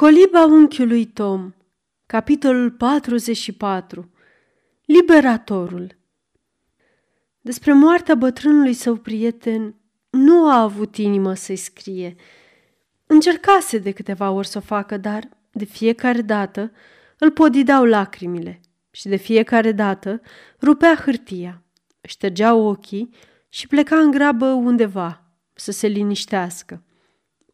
Coliba unchiului Tom Capitolul 44 Liberatorul Despre moartea bătrânului său prieten nu a avut inimă să-i scrie. Încercase de câteva ori să o facă, dar de fiecare dată îl podidau lacrimile și de fiecare dată rupea hârtia, ștergea ochii și pleca în grabă undeva să se liniștească.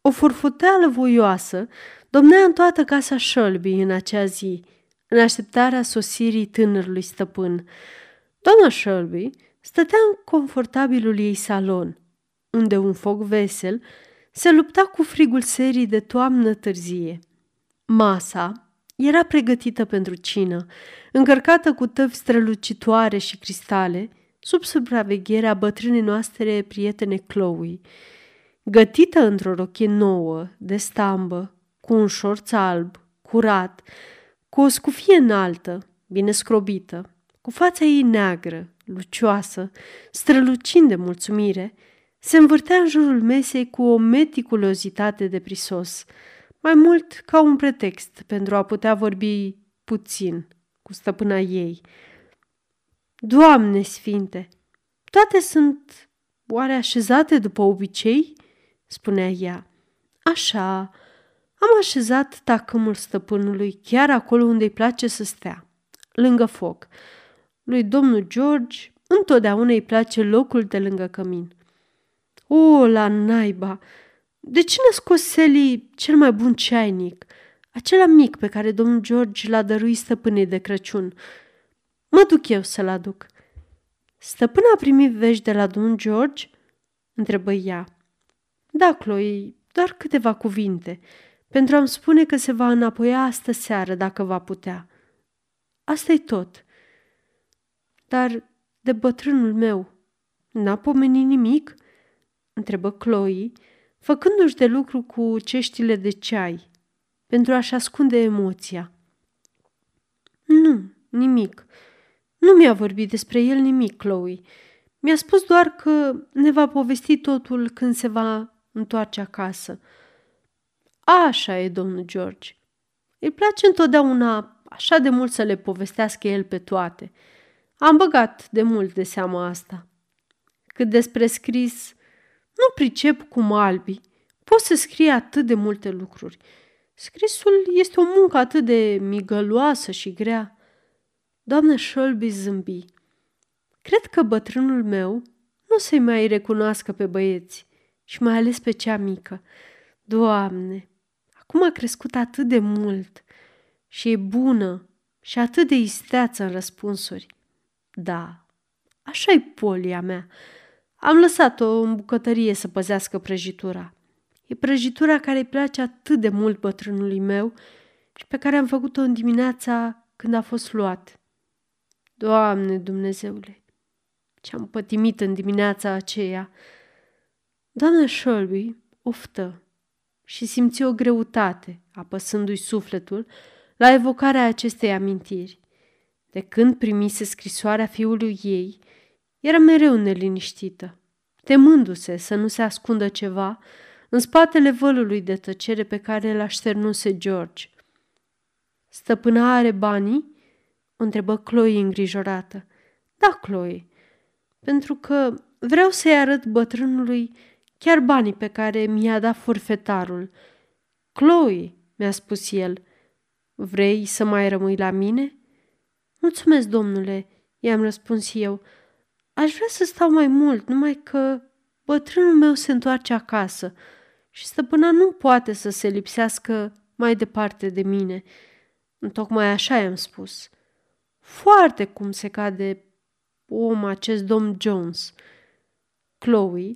O furfuteală voioasă domnea în toată casa Shelby în acea zi, în așteptarea sosirii tânărului stăpân. Doamna Shelby stătea în confortabilul ei salon, unde un foc vesel se lupta cu frigul serii de toamnă târzie. Masa era pregătită pentru cină, încărcată cu tăvi strălucitoare și cristale, sub supravegherea bătrânei noastre prietene Chloe. Gătită într-o rochie nouă, de stambă, cu un șorț alb, curat, cu o scufie înaltă, bine scrobită, cu fața ei neagră, lucioasă, strălucind de mulțumire, se învârtea în jurul mesei cu o meticulozitate de prisos, mai mult ca un pretext pentru a putea vorbi puțin cu stăpâna ei. Doamne sfinte, toate sunt oare așezate după obicei? spunea ea. Așa, am așezat tacâmul stăpânului chiar acolo unde îi place să stea, lângă foc. Lui domnul George întotdeauna îi place locul de lângă cămin. O, la naiba! De ce n-a scos Sally cel mai bun ceainic? Acela mic pe care domnul George l-a dăruit stăpânei de Crăciun. Mă duc eu să-l aduc. Stăpâna a primit vești de la domnul George? Întrebă ea. Da, Chloe, doar câteva cuvinte, pentru a-mi spune că se va înapoia astă seară, dacă va putea. asta e tot. Dar de bătrânul meu, n-a pomenit nimic? Întrebă Chloe, făcându-și de lucru cu ceștile de ceai, pentru a-și ascunde emoția. Nu, nimic. Nu mi-a vorbit despre el nimic, Chloe. Mi-a spus doar că ne va povesti totul când se va întoarce acasă. Așa e, domnul George. Îi place întotdeauna așa de mult să le povestească el pe toate. Am băgat de mult de seama asta. Cât despre scris, nu pricep cum albi. Pot să scrie atât de multe lucruri. Scrisul este o muncă atât de migăloasă și grea. Doamna Shelby zâmbi. Cred că bătrânul meu nu se mai recunoască pe băieți și mai ales pe cea mică. Doamne, acum a crescut atât de mult și e bună și atât de isteață în răspunsuri. Da, așa-i polia mea. Am lăsat-o în bucătărie să păzească prăjitura. E prăjitura care îi place atât de mult bătrânului meu și pe care am făcut-o în dimineața când a fost luat. Doamne Dumnezeule, ce-am pătimit în dimineața aceea! Doamna Shelby oftă și simți o greutate, apăsându-i sufletul, la evocarea acestei amintiri. De când primise scrisoarea fiului ei, era mereu neliniștită, temându-se să nu se ascundă ceva în spatele vălului de tăcere pe care l așternuse George. Stăpâna are banii? O întrebă Chloe îngrijorată. Da, Chloe, pentru că vreau să-i arăt bătrânului chiar banii pe care mi-a dat forfetarul. Chloe, mi-a spus el, vrei să mai rămâi la mine? Mulțumesc, domnule, i-am răspuns eu. Aș vrea să stau mai mult, numai că bătrânul meu se întoarce acasă și stăpâna nu poate să se lipsească mai departe de mine. Tocmai așa i-am spus. Foarte cum se cade om acest domn Jones. Chloe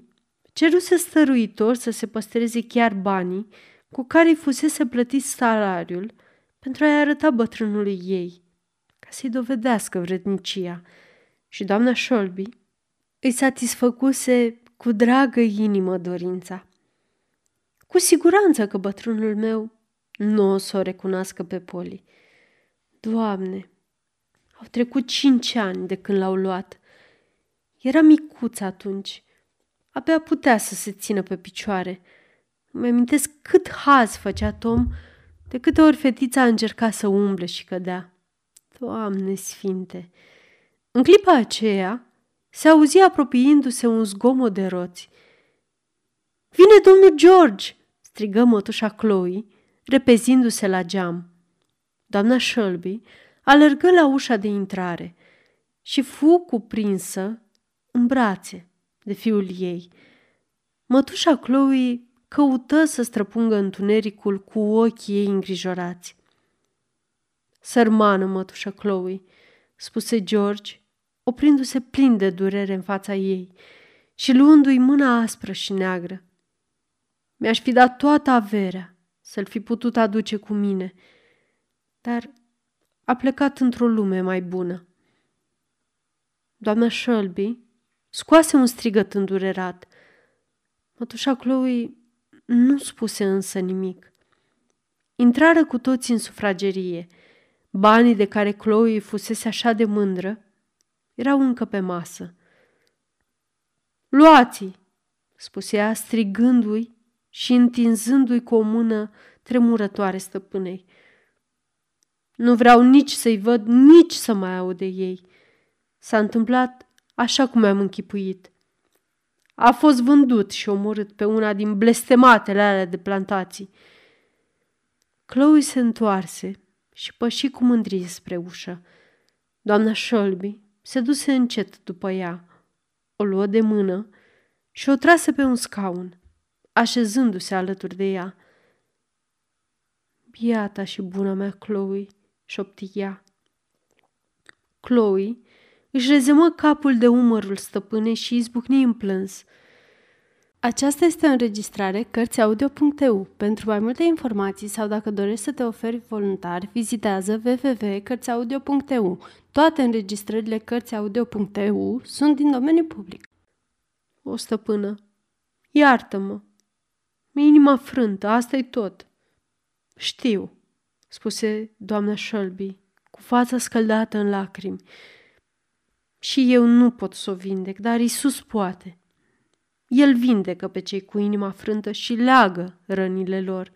ceruse stăruitor să se păstreze chiar banii cu care îi fusese plătit salariul pentru a-i arăta bătrânului ei, ca să-i dovedească vrednicia. Și doamna Shelby îi satisfăcuse cu dragă inimă dorința. Cu siguranță că bătrânul meu nu o să o recunoască pe Poli. Doamne, au trecut cinci ani de când l-au luat. Era micuț atunci. Abia putea să se țină pe picioare. Îmi amintesc cât haz făcea Tom De câte ori fetița a încercat să umble și cădea. Doamne sfinte! În clipa aceea se auzi apropiindu-se un zgomot de roți. Vine domnul George!" strigă mătușa Chloe, repezindu-se la geam. Doamna Shelby alergă la ușa de intrare și fu cuprinsă în brațe de fiul ei. Mătușa Chloe căută să străpungă întunericul cu ochii ei îngrijorați. Sărmană, mătușa Chloe, spuse George, oprindu-se plin de durere în fața ei și luându-i mâna aspră și neagră. Mi-aș fi dat toată averea să-l fi putut aduce cu mine, dar a plecat într-o lume mai bună. Doamna Shelby scoase un strigăt îndurerat. Mătușa Chloe nu spuse însă nimic. Intrară cu toți în sufragerie. Banii de care Chloe fusese așa de mândră erau încă pe masă. Luați-i, spuse ea strigându-i și întinzându-i cu o mână tremurătoare stăpânei. Nu vreau nici să-i văd, nici să mai aud de ei. S-a întâmplat așa cum mi-am închipuit. A fost vândut și omorât pe una din blestematele alea de plantații. Chloe se întoarse și păși cu mândrie spre ușă. Doamna Shelby se duse încet după ea, o luă de mână și o trase pe un scaun, așezându-se alături de ea. Biata și bună mea Chloe, șopti ea. Chloe își rezemă capul de umărul stăpânei și izbucni în plâns. Aceasta este o înregistrare Cărțiaudio.eu. Pentru mai multe informații sau dacă dorești să te oferi voluntar, vizitează www.cărțiaudio.eu. Toate înregistrările Cărțiaudio.eu sunt din domeniu public. O stăpână, iartă-mă. Mi inima frântă, asta e tot. Știu, spuse doamna Shelby, cu fața scăldată în lacrimi. Și eu nu pot să o vindec, dar Isus poate. El vindecă pe cei cu inima frântă și leagă rănile lor.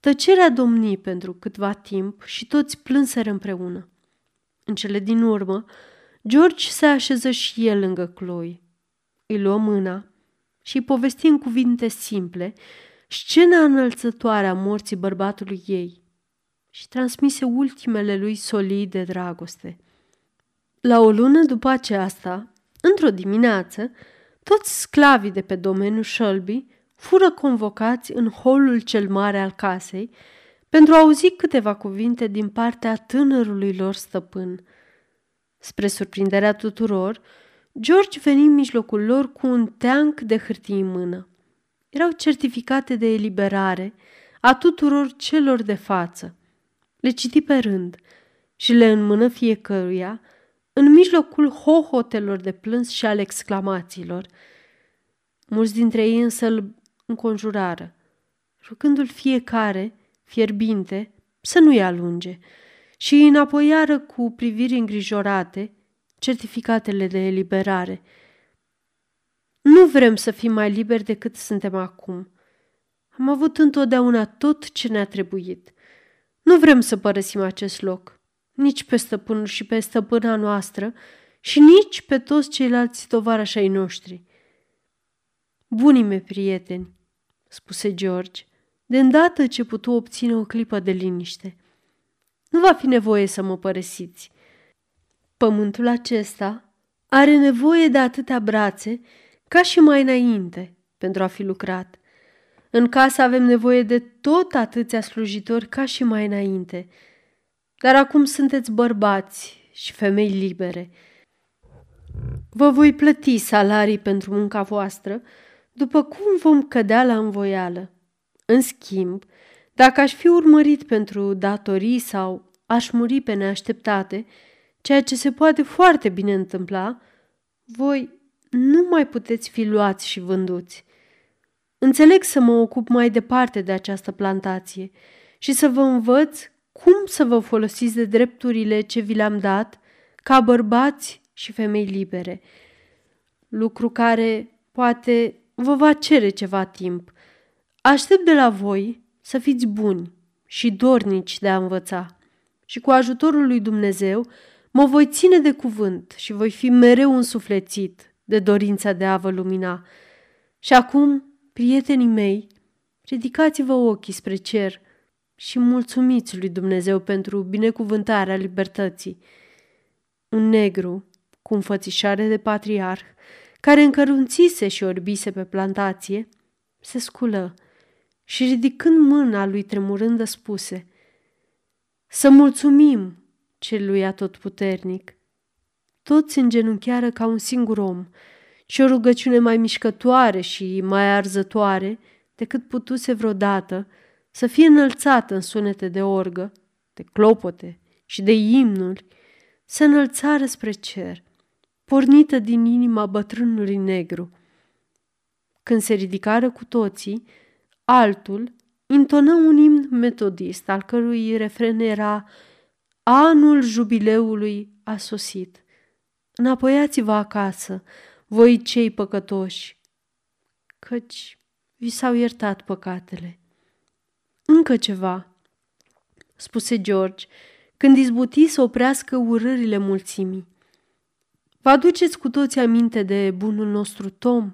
Tăcerea domni pentru câtva timp și toți plânseră împreună. În cele din urmă, George se așeză și el lângă Chloe. Îi luă mâna și îi povesti în cuvinte simple scena înălțătoare a morții bărbatului ei și transmise ultimele lui solii de dragoste. La o lună după aceasta, într-o dimineață, toți sclavii de pe domeniul Shelby fură convocați în holul cel mare al casei pentru a auzi câteva cuvinte din partea tânărului lor stăpân. Spre surprinderea tuturor, George veni în mijlocul lor cu un teanc de hârtii în mână. Erau certificate de eliberare a tuturor celor de față. Le citi pe rând și le înmână fiecăruia – în mijlocul hohotelor de plâns și al exclamațiilor. Mulți dintre ei însă îl înconjurară, rugându-l fiecare, fierbinte, să nu-i alunge și îi înapoiară cu priviri îngrijorate certificatele de eliberare. Nu vrem să fim mai liberi decât suntem acum. Am avut întotdeauna tot ce ne-a trebuit. Nu vrem să părăsim acest loc nici pe stăpânul și pe stăpâna noastră și nici pe toți ceilalți tovarăși ai noștri. Bunii mei prieteni, spuse George, de îndată ce putu obține o clipă de liniște. Nu va fi nevoie să mă părăsiți. Pământul acesta are nevoie de atâtea brațe ca și mai înainte pentru a fi lucrat. În casă avem nevoie de tot atâția slujitori ca și mai înainte – dar acum sunteți bărbați și femei libere. Vă voi plăti salarii pentru munca voastră, după cum vom cădea la învoială. În schimb, dacă aș fi urmărit pentru datorii sau aș muri pe neașteptate, ceea ce se poate foarte bine întâmpla, voi nu mai puteți fi luați și vânduți. Înțeleg să mă ocup mai departe de această plantație și să vă învăț cum să vă folosiți de drepturile ce vi le-am dat ca bărbați și femei libere, lucru care poate vă va cere ceva timp. Aștept de la voi să fiți buni și dornici de a învăța. Și cu ajutorul lui Dumnezeu mă voi ține de cuvânt și voi fi mereu însuflețit de dorința de a vă lumina. Și acum, prietenii mei, ridicați-vă ochii spre cer și mulțumiți lui Dumnezeu pentru binecuvântarea libertății. Un negru, cu înfățișare de patriarh, care încărunțise și orbise pe plantație, se sculă și ridicând mâna lui tremurândă spuse Să mulțumim celui atotputernic. Toți îngenunchiară ca un singur om și o rugăciune mai mișcătoare și mai arzătoare decât putuse vreodată să fie înălțată în sunete de orgă, de clopote și de imnuri, să înălțară spre cer, pornită din inima bătrânului negru. Când se ridicară cu toții, altul intonă un imn metodist, al cărui refren era Anul jubileului a sosit. Înapoiați-vă acasă, voi cei păcătoși, căci vi s-au iertat păcatele. Încă ceva, spuse George, când izbuti să oprească urârile mulțimii. Vă aduceți cu toți aminte de bunul nostru Tom?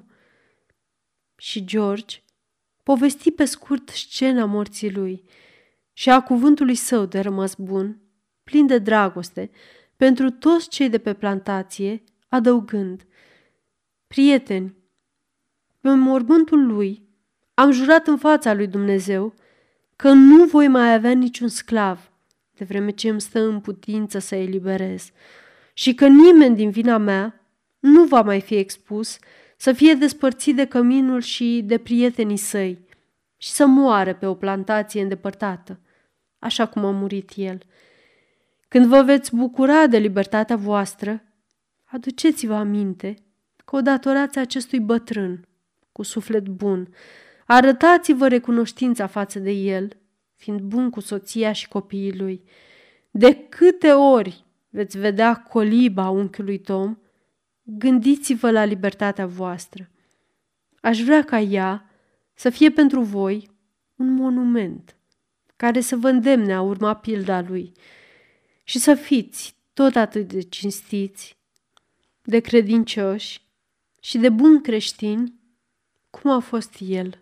Și George povesti pe scurt scena morții lui și a cuvântului său de rămas bun, plin de dragoste, pentru toți cei de pe plantație, adăugând, Prieteni, pe mormântul lui am jurat în fața lui Dumnezeu că nu voi mai avea niciun sclav, de vreme ce îmi stă în putință să eliberez, și că nimeni din vina mea nu va mai fi expus să fie despărțit de căminul și de prietenii săi și să moară pe o plantație îndepărtată, așa cum a murit el. Când vă veți bucura de libertatea voastră, aduceți-vă aminte că o datorați acestui bătrân cu suflet bun. Arătați-vă recunoștința față de el, fiind bun cu soția și copiii lui. De câte ori veți vedea coliba unchiului Tom, gândiți-vă la libertatea voastră. Aș vrea ca ea să fie pentru voi un monument care să vă îndemne a urma pilda lui și să fiți tot atât de cinstiți, de credincioși și de bun creștini cum a fost el.